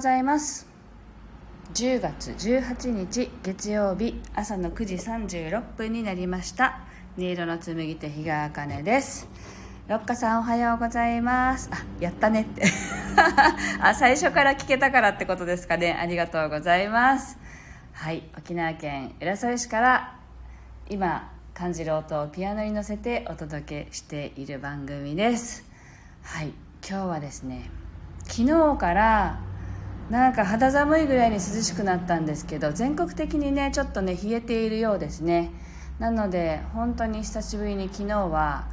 ございます。10月18日月曜日朝の9時36分になりました。音色の紡手日川茜です。六花さんおはようございます。あやったねって。あ最初から聞けたからってことですかね。ありがとうございます。はい沖縄県浦添市から今感じる音をピアノに乗せてお届けしている番組です。はい今日はですね昨日からなんか肌寒いぐらいに涼しくなったんですけど全国的にねちょっとね冷えているようですね。なので本当に久しぶりに昨日は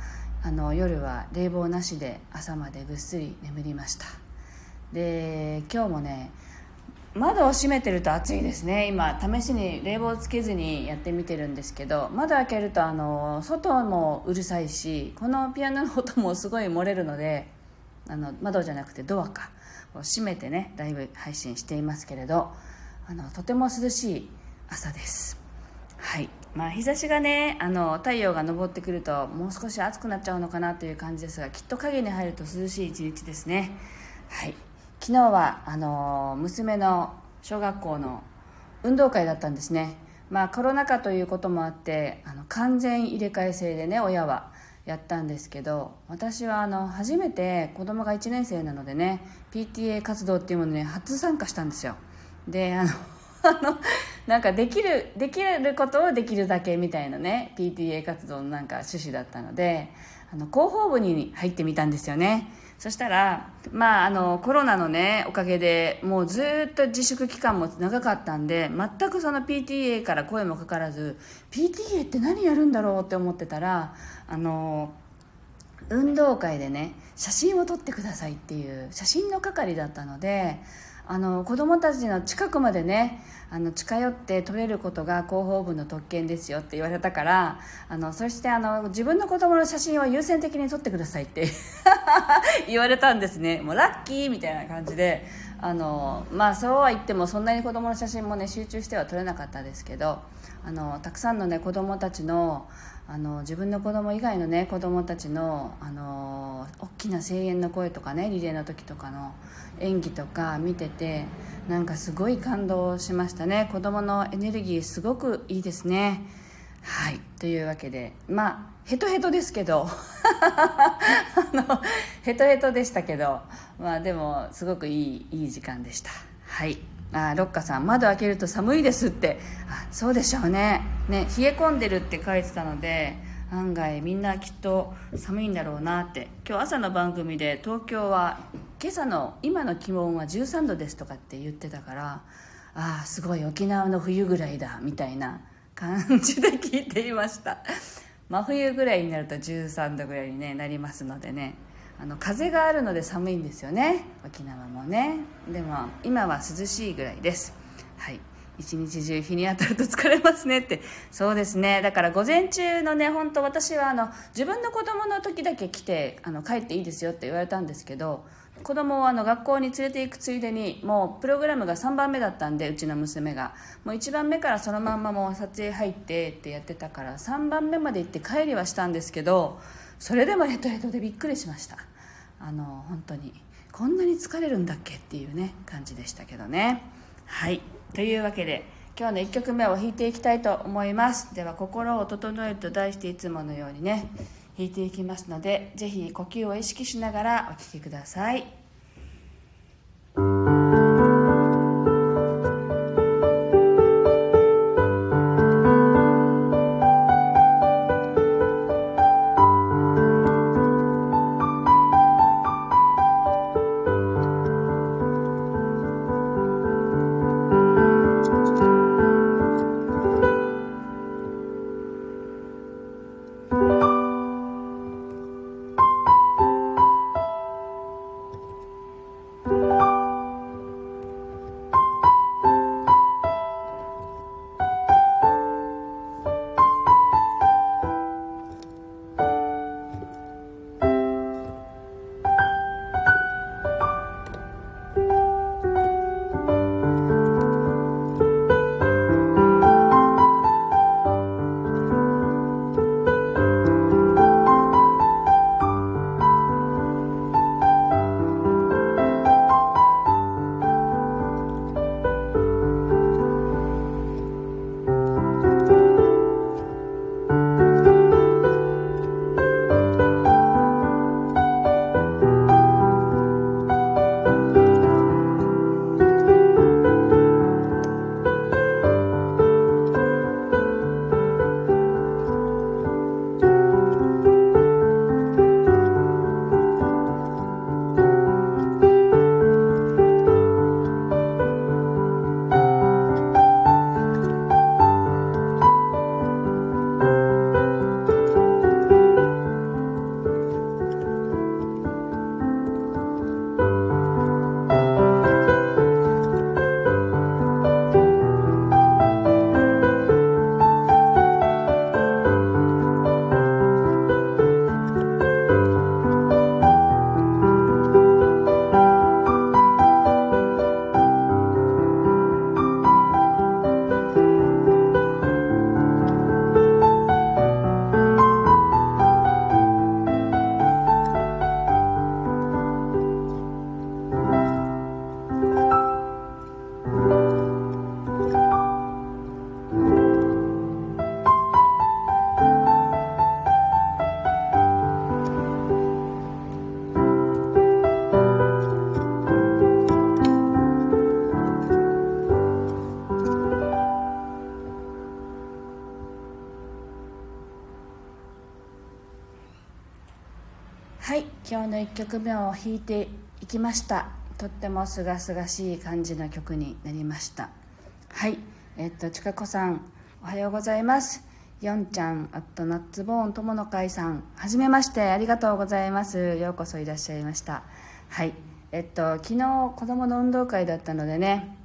あの夜は冷房なしで朝までぐっすり眠りました。で今日もね窓を閉めてると暑いですね。今試しに冷房つけずにやってみてるんですけど窓開けるとあの外もうるさいしこのピアノの音もすごい漏れるのであの窓じゃなくてドアかを閉めてねだいぶ配信していますけれどあのとても涼しい朝です。はい。まあ日差しがねあの太陽が昇ってくるともう少し暑くなっちゃうのかなという感じですがきっと影に入ると涼しい一日ですね。はい。昨日はあの娘の小学校の運動会だったんですね。まあコロナ禍ということもあってあの完全入れ替え制でね親はやったんですけど私はあの初めて子供が1年生なのでね PTA 活動っていうものに初参加したんですよ。であの あのなんかできるできることをできるだけみたいなね PTA 活動のなんか趣旨だったのであの広報部に入ってみたんですよね。そしたら、まあ、あのコロナの、ね、おかげでもうずっと自粛期間も長かったんで全くその PTA から声もかからず PTA って何やるんだろうって思ってたらあの運動会でね写真を撮ってくださいっていう写真の係だったのであの子供たちの近くまでねあの近寄って取れることが広報部の特権ですよって言われたからあのそしてあの自分の子供の写真は優先的に撮ってくださいって 言われたんですね。もうラッキーみたいな感じで。あのまあそうは言ってもそんなに子供の写真もね集中しては撮れなかったですけどあのたくさんのね子供たちのあの自分の子供以外のね子供たちのあの大きな声援の声とかねリレーの時とかの演技とか見ててなんかすごい感動しましたね。子供のエネルギーすごくいいですね。はい。というわけでまあヘトヘトですけど あのヘトヘトでしたけどまあでもすごくいいいい時間でした。はい。あロッカさん窓開けると寒いですって。あそうでしょうね。ね冷え込んでるって書いてたので案外みんなきっと寒いんだろうなって。今日朝の番組で東京は今朝の今の気温は13度ですとかって言ってたからああすごい沖縄の冬ぐらいだみたいな感じで聞いていました。真冬ぐらいになると13度ぐらいに、ね、なりますのでね。あの風があるので寒いんですよね。沖縄もね。でも今は涼しいぐらいです。はい。一日中日に当たると疲れますねって。そうですね。だから午前中のね本当私はあの自分の子供の時だけ来てあの帰っていいですよって言われたんですけど子供をあの学校に連れて行くついでにもうプログラムが3番目だったんでうちの娘が。もう1番目からそのまんまもう撮影入ってってやってたから3番目まで行って帰りはしたんですけどそれでもヘトヘトでびっくりしました。あの本当にこんなに疲れるんだっけっていうね感じでしたけどね。はい。というわけで今日の1曲目を弾いていきたいと思います。では「心を整える」と題していつものようにね弾いていきますのでぜひ呼吸を意識しながらお聴きくださいはい。曲目を弾いていきました。とってもすがすがしい感じの曲になりました。はい。えっとちかこさんおはようございます。よんちゃんあとナッツボーン友の会さんはじめましてありがとうございます。ようこそいらっしゃいました。はい。えっと昨日子供の運動会だったのでね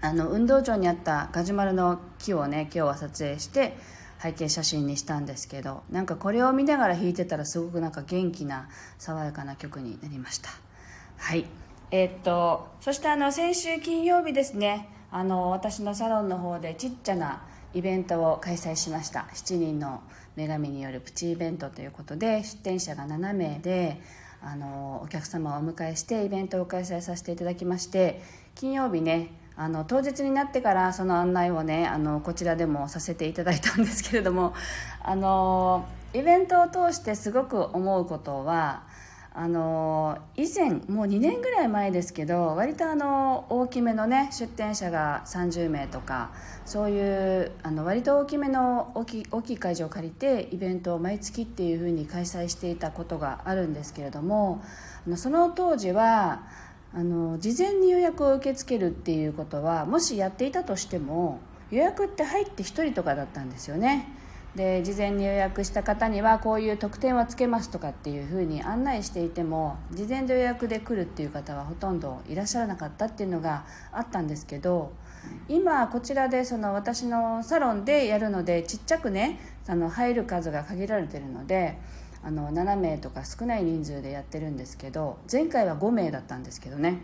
あの運動場にあったガジュマルの木をね今日は撮影して背景写真にしたんですけどなんかこれを見ながら弾いてたらすごくなんか元気な爽やかな曲になりました。はい。えー、っとそしてあの先週金曜日ですね。あの私のサロンの方でちっちゃなイベントを開催しました。7人の女神によるプチイベントということで出店者が7名であのお客様をお迎えしてイベントを開催させていただきまして金曜日ねあの当日になってからその案内をねあのこちらでもさせていただいたんですけれどもあのイベントを通してすごく思うことはあの以前もう2年ぐらい前ですけど割とあの大きめのね出店者が30名とかそういうあの割と大きめの大き大きい会場を借りてイベントを毎月っていうふうに開催していたことがあるんですけれどもその当時はあの事前に予約を受け付けるっていうことはもしやっていたとしても予約って入って1人とかだったんですよね。で事前に予約した方にはこういう特典はつけますとかっていうふうに案内していても事前で予約で来るっていう方はほとんどいらっしゃらなかったっていうのがあったんですけど今こちらでその私のサロンでやるのでちっちゃくねあの入る数が限られてるのであの7名とか少ない人数でやってるんですけど前回は5名だったんですけどね。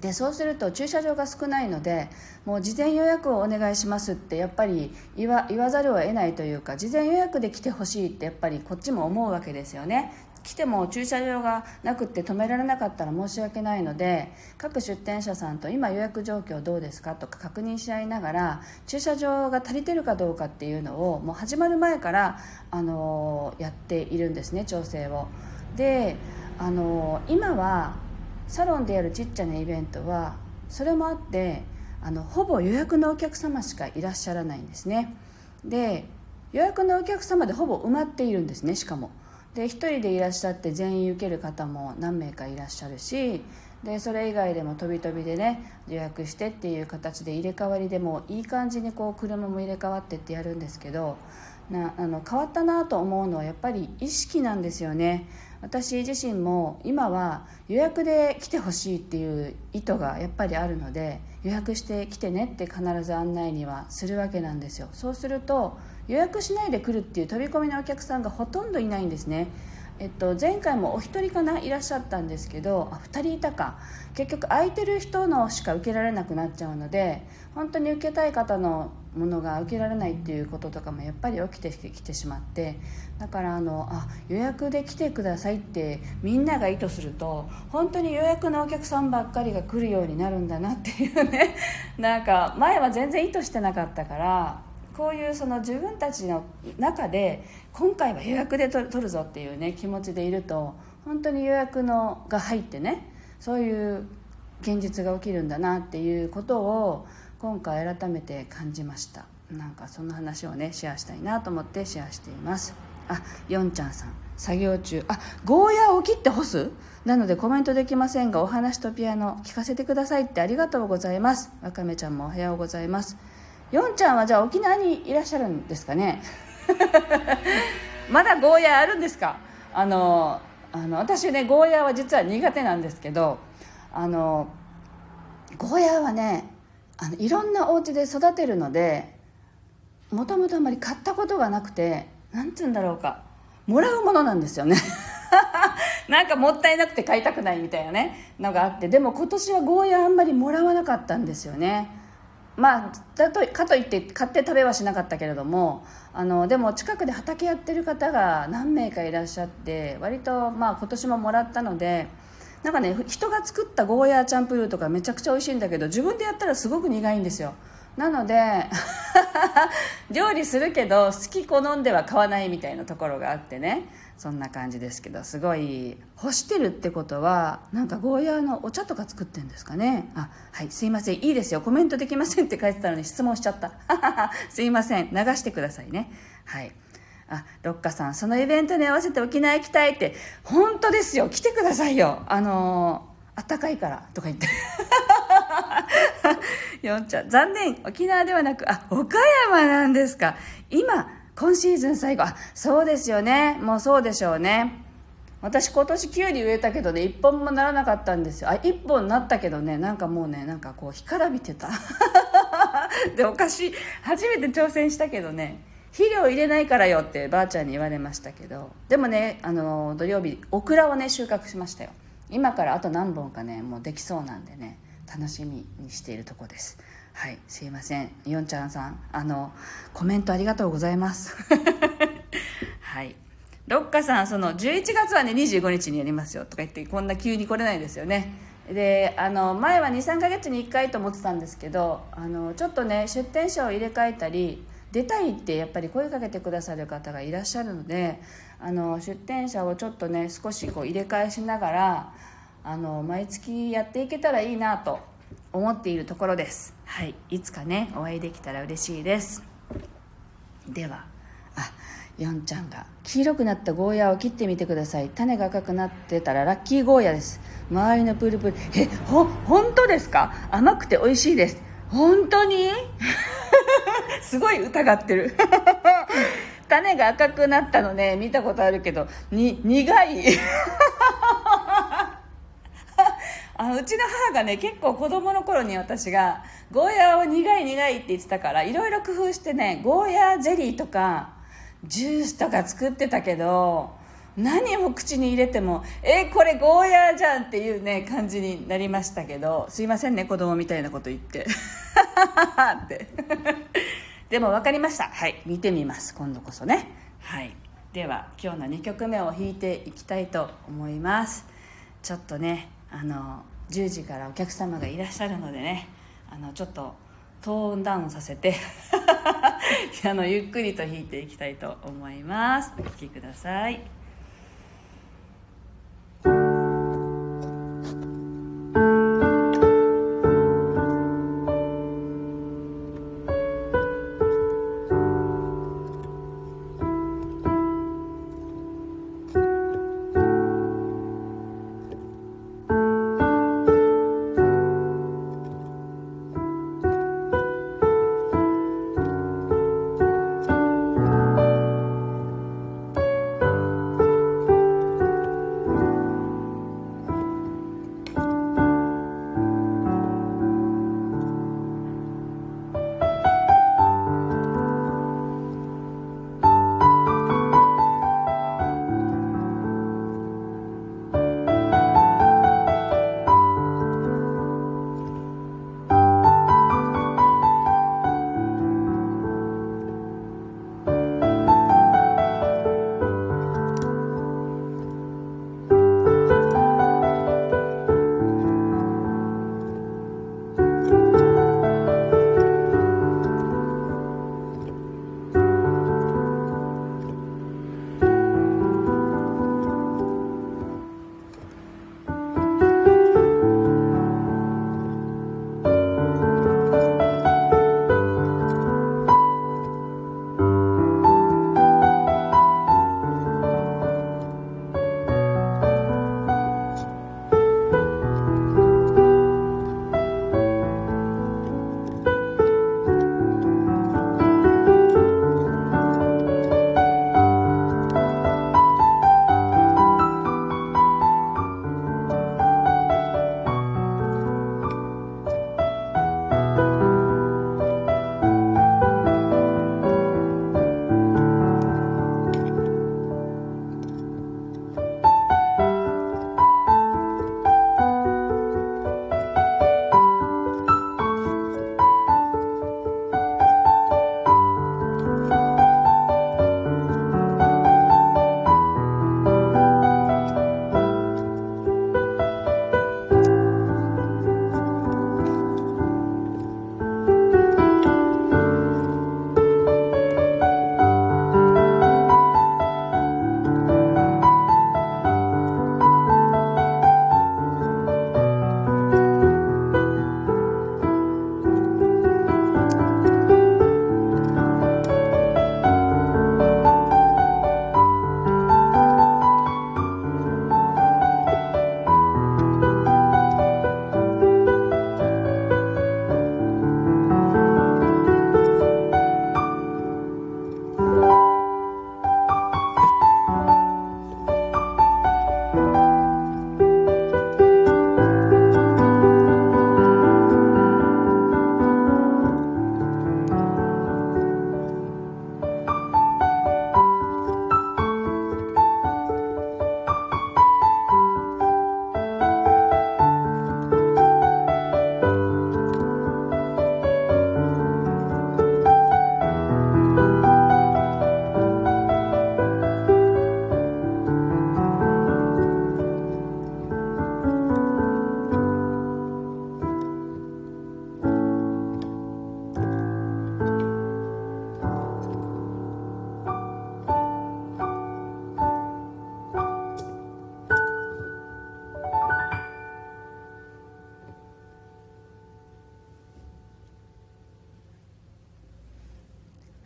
でそうすると駐車場が少ないのでもう事前予約をお願いしますってやっぱり言わざるを得ないというか事前予約で来てほしいってやっぱりこっちも思うわけですよね。来ても駐車場がなくて止められなかったら申し訳ないので各出店者さんと今予約状況どうですかとか確認し合いながら駐車場が足りてるかどうかっていうのをもう始まる前からあのやっているんですね調整を。であの今はサロンでやるちっちゃなイベントはそれもあってあのほぼ予約のお客様しかいらっしゃらないんですね。で予約のお客様でほぼ埋まっているんですねしかも。で1人でいらっしゃって全員受ける方も何名かいらっしゃるしでそれ以外でも飛び飛びでね予約してっていう形で入れ替わりでもいい感じにこう車も入れ替わってってやるんですけどなあの変わったなと思うのはやっぱり意識なんですよね。私自身も今は予約で来てほしいっていう意図がやっぱりあるので予約して来てねって必ず案内にはするわけなんですよ。そうすると予約しないで来るっていう飛び込みのお客さんがほとんどいないんですね。えっと、前回もお一人かないらっしゃったんですけどあ2人いたか。結局空いてる人のしか受けられなくなっちゃうので本当に受けたい方のものが受けられないっていうこととかもやっぱり起きてきてしまってだからあのあ予約で来てくださいってみんなが意図すると本当に予約のお客さんばっかりが来るようになるんだなっていうね。なんか前は全然意図してなかったからこういうその自分たちの中で今回は予約で取るぞっていうね気持ちでいると本当に予約のが入ってねそういう現実が起きるんだなっていうことを今回改めて感じました。なんかその話をねシェアしたいなと思ってシェアしています。あヨンちゃんさん。作業中。あゴーヤーを切って干す？なのでコメントできませんがお話とピアノ聞かせてくださいってありがとうございます。わかめちゃんもおはようございます。ヨンちゃんはじゃあ沖縄にいらっしゃるんですかね？まだゴーヤーあるんですか？あのあの私ねゴーヤーは実は苦手なんですけどあのゴーヤーはねあのいろんなお家で育てるのでもともとあんまり買ったことがなくて何て言うんだろうか。もらうものなんですよね。なんかもったいなくて買いたくないみたいなねのがあってでも今年はゴーヤーあんまりもらわなかったんですよね。まあ、だとかといって買って食べはしなかったけれどもあのでも近くで畑やってる方が何名かいらっしゃって割と、まあ、今年ももらったのでなんかね人が作ったゴーヤーチャンプルーとかめちゃくちゃ美味しいんだけど自分でやったらすごく苦いんですよ。なので 料理するけど好き好んでは買わないみたいなところがあってね。そんな感じですけどすごい干してるってことはなんかゴーヤーのお茶とか作ってんですかね。あはいすいません。いいですよ。コメントできませんって書いてたのに質問しちゃった。すいません。流してくださいね。はい。あ六花さんそのイベントに合わせて沖縄行きたいって本当ですよ。来てくださいよ。あのー、あったかいからとか言って。よんちゃん残念。沖縄ではなくあ岡山なんですか。今今シーズン最後。あそうですよね。もうそうでしょうね。私今年きゅうり植えたけどね1本もならなかったんですよ。あ1本なったけどね。なんかもうねなんかこう干からびてた。でおかしい初めて挑戦したけどね。肥料入れないからよってばあちゃんに言われましたけど。でもねあの土曜日オクラをね収穫しましたよ。今からあと何本かねもうできそうなんでね楽しみにしているとこです。はいすいません。ヨンちゃんさんあのコメントありがとうございます。はい。ロッカさんその11月はね25日にやりますよとか言ってこんな急に来れないですよね。であの前は23か月に1回と思ってたんですけどあのちょっとね出店者を入れ替えたり出たいってやっぱり声かけてくださる方がいらっしゃるのであの出店者をちょっとね少しこう入れ替えしながらあの毎月やっていけたらいいなと思っているところです。はい。いつかねお会いできたら嬉しいです。ではあヨンちゃんが黄色くなったゴーヤを切ってみてください。種が赤くなってたらラッキーゴーヤです。周りのプルプルえほ本当ですか？甘くて美味しいです。本当に？すごい疑ってる。種が赤くなったのね見たことあるけどに苦い。あうちの母がね結構子供の頃に私がゴーヤーを苦い苦いって言ってたからいろいろ工夫してねゴーヤーゼリーとかジュースとか作ってたけど何を口に入れてもえこれゴーヤーじゃんっていうね感じになりましたけどすいませんね子供みたいなこと言って。って。でも分かりました。はい。見てみます。今度こそね。はい。では今日の2曲目を弾いていきたいと思います。ちょっとねあの10時からお客様がいらっしゃるのでねあのちょっとトーンダウンさせて あのゆっくりと弾いていきたいと思います。お聴きください。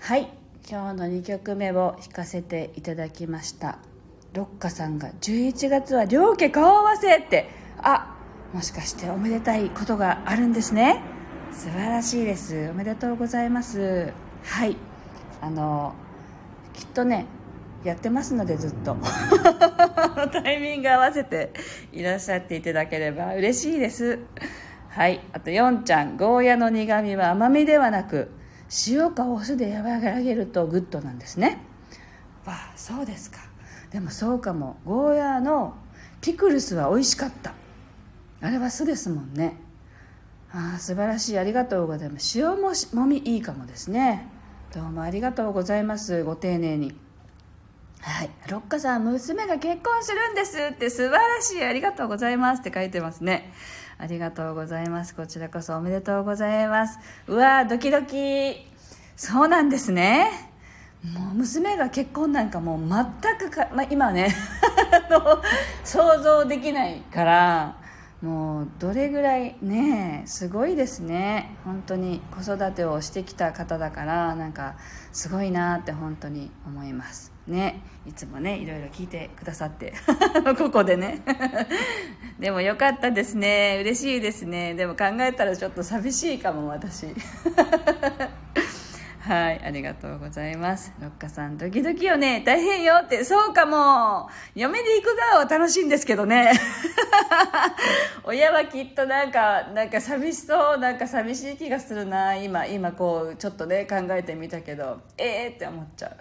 はい。今日の2曲目を弾かせていただきました。ロッカさんが11月は両家顔合わせってあもしかしておめでたいことがあるんですね。素晴らしいです。おめでとうございます。はい。あのきっとねやってますのでずっと。タイミング合わせていらっしゃっていただければ嬉しいです。はい。あと4ちゃんゴーヤの苦みは甘みではなく塩かお酢で和らげるとグッドなんですね。わあそうですか。でもそうかも。ゴーヤのピクルスは美味しかった。あれは酢ですもんね。ああ素晴らしい。ありがとうございます。塩ももみいいかもですね。どうもありがとうございます。ご丁寧に。はい。ロッカさん娘が結婚するんですって素晴らしい。ありがとうございますって書いてますねありがとうございます。こちらこそおめでとうございます。うわドキドキ。そうなんですね。もう娘が結婚なんかもう全くか、まあ、今ね 想像できないからもうどれぐらいねすごいですね。本当に子育てをしてきた方だからなんかすごいなって本当に思います。ねいつもねいろいろ聞いてくださって ここでね。でもよかったですね。嬉しいですね。でも考えたらちょっと寂しいかも私。はいありがとうございます。ロッカさんドキドキよね。大変よって。そうかも。嫁で行く側は楽しいんですけどね。親はきっとなんかなんか寂しそうなんか寂しい気がするな。今今こうちょっとね考えてみたけどええー、って思っちゃ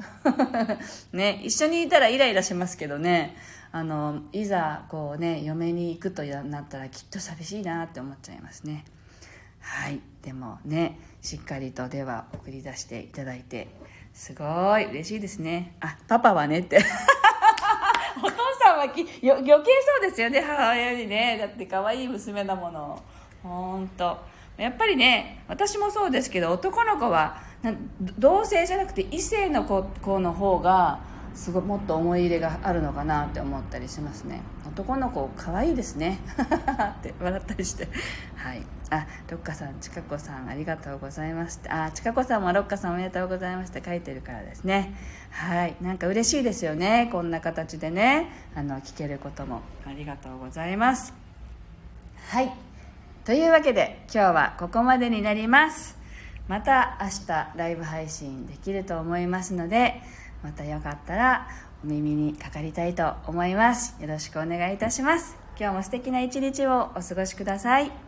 う。ね一緒にいたらイライラしますけどね。あのいざこうね嫁に行くとなったらきっと寂しいなって思っちゃいますね。はいでもねしっかりとでは送り出していただいてすごい嬉しいですね。あパパはねって。お父さんはきよ余計そうですよね。母親にねだって可愛い娘だもの。本当やっぱりね私もそうですけど男の子は同性じゃなくて異性の子子の方がすごいもっと思い入れがあるのかなって思ったりしますね男の子可愛いですね。って笑ったりして。はい。あロッカさんちかこさんありがとうございました。あちかこさんもロッカさんおめでとうございました。書いてるからですね。はい。なんか嬉しいですよね。こんな形でね。あの聞けることも。ありがとうございます。はい。というわけで今日はここまでになります。また明日ライブ配信できると思いますのでまたよかったらお耳にかかりたいと思います。よろしくお願いいたします。今日も素敵な一日をお過ごしください。